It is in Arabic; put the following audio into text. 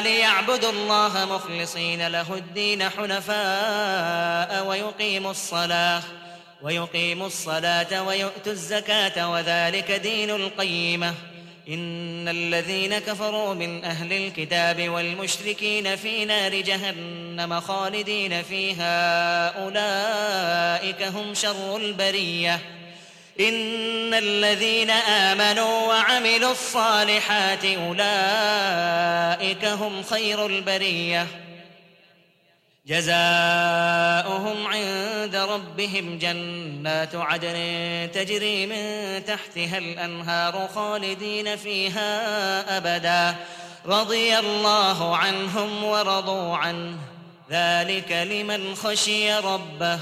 ليعبدوا الله مخلصين له الدين حنفاء ويقيموا الصلاة ويقيموا الصلاة ويؤتوا الزكاة وذلك دين القيمة. إن الذين كفروا من أهل الكتاب والمشركين في نار جهنم خالدين فيها أولئك هم شر البرية. إن الذين آمنوا وعملوا الصالحات أولئك هم خير البرية. جزاؤهم عند ربهم جنات عدن تجري من تحتها الأنهار خالدين فيها أبدا. رضي الله عنهم ورضوا عنه. ذلك لمن خشي ربه.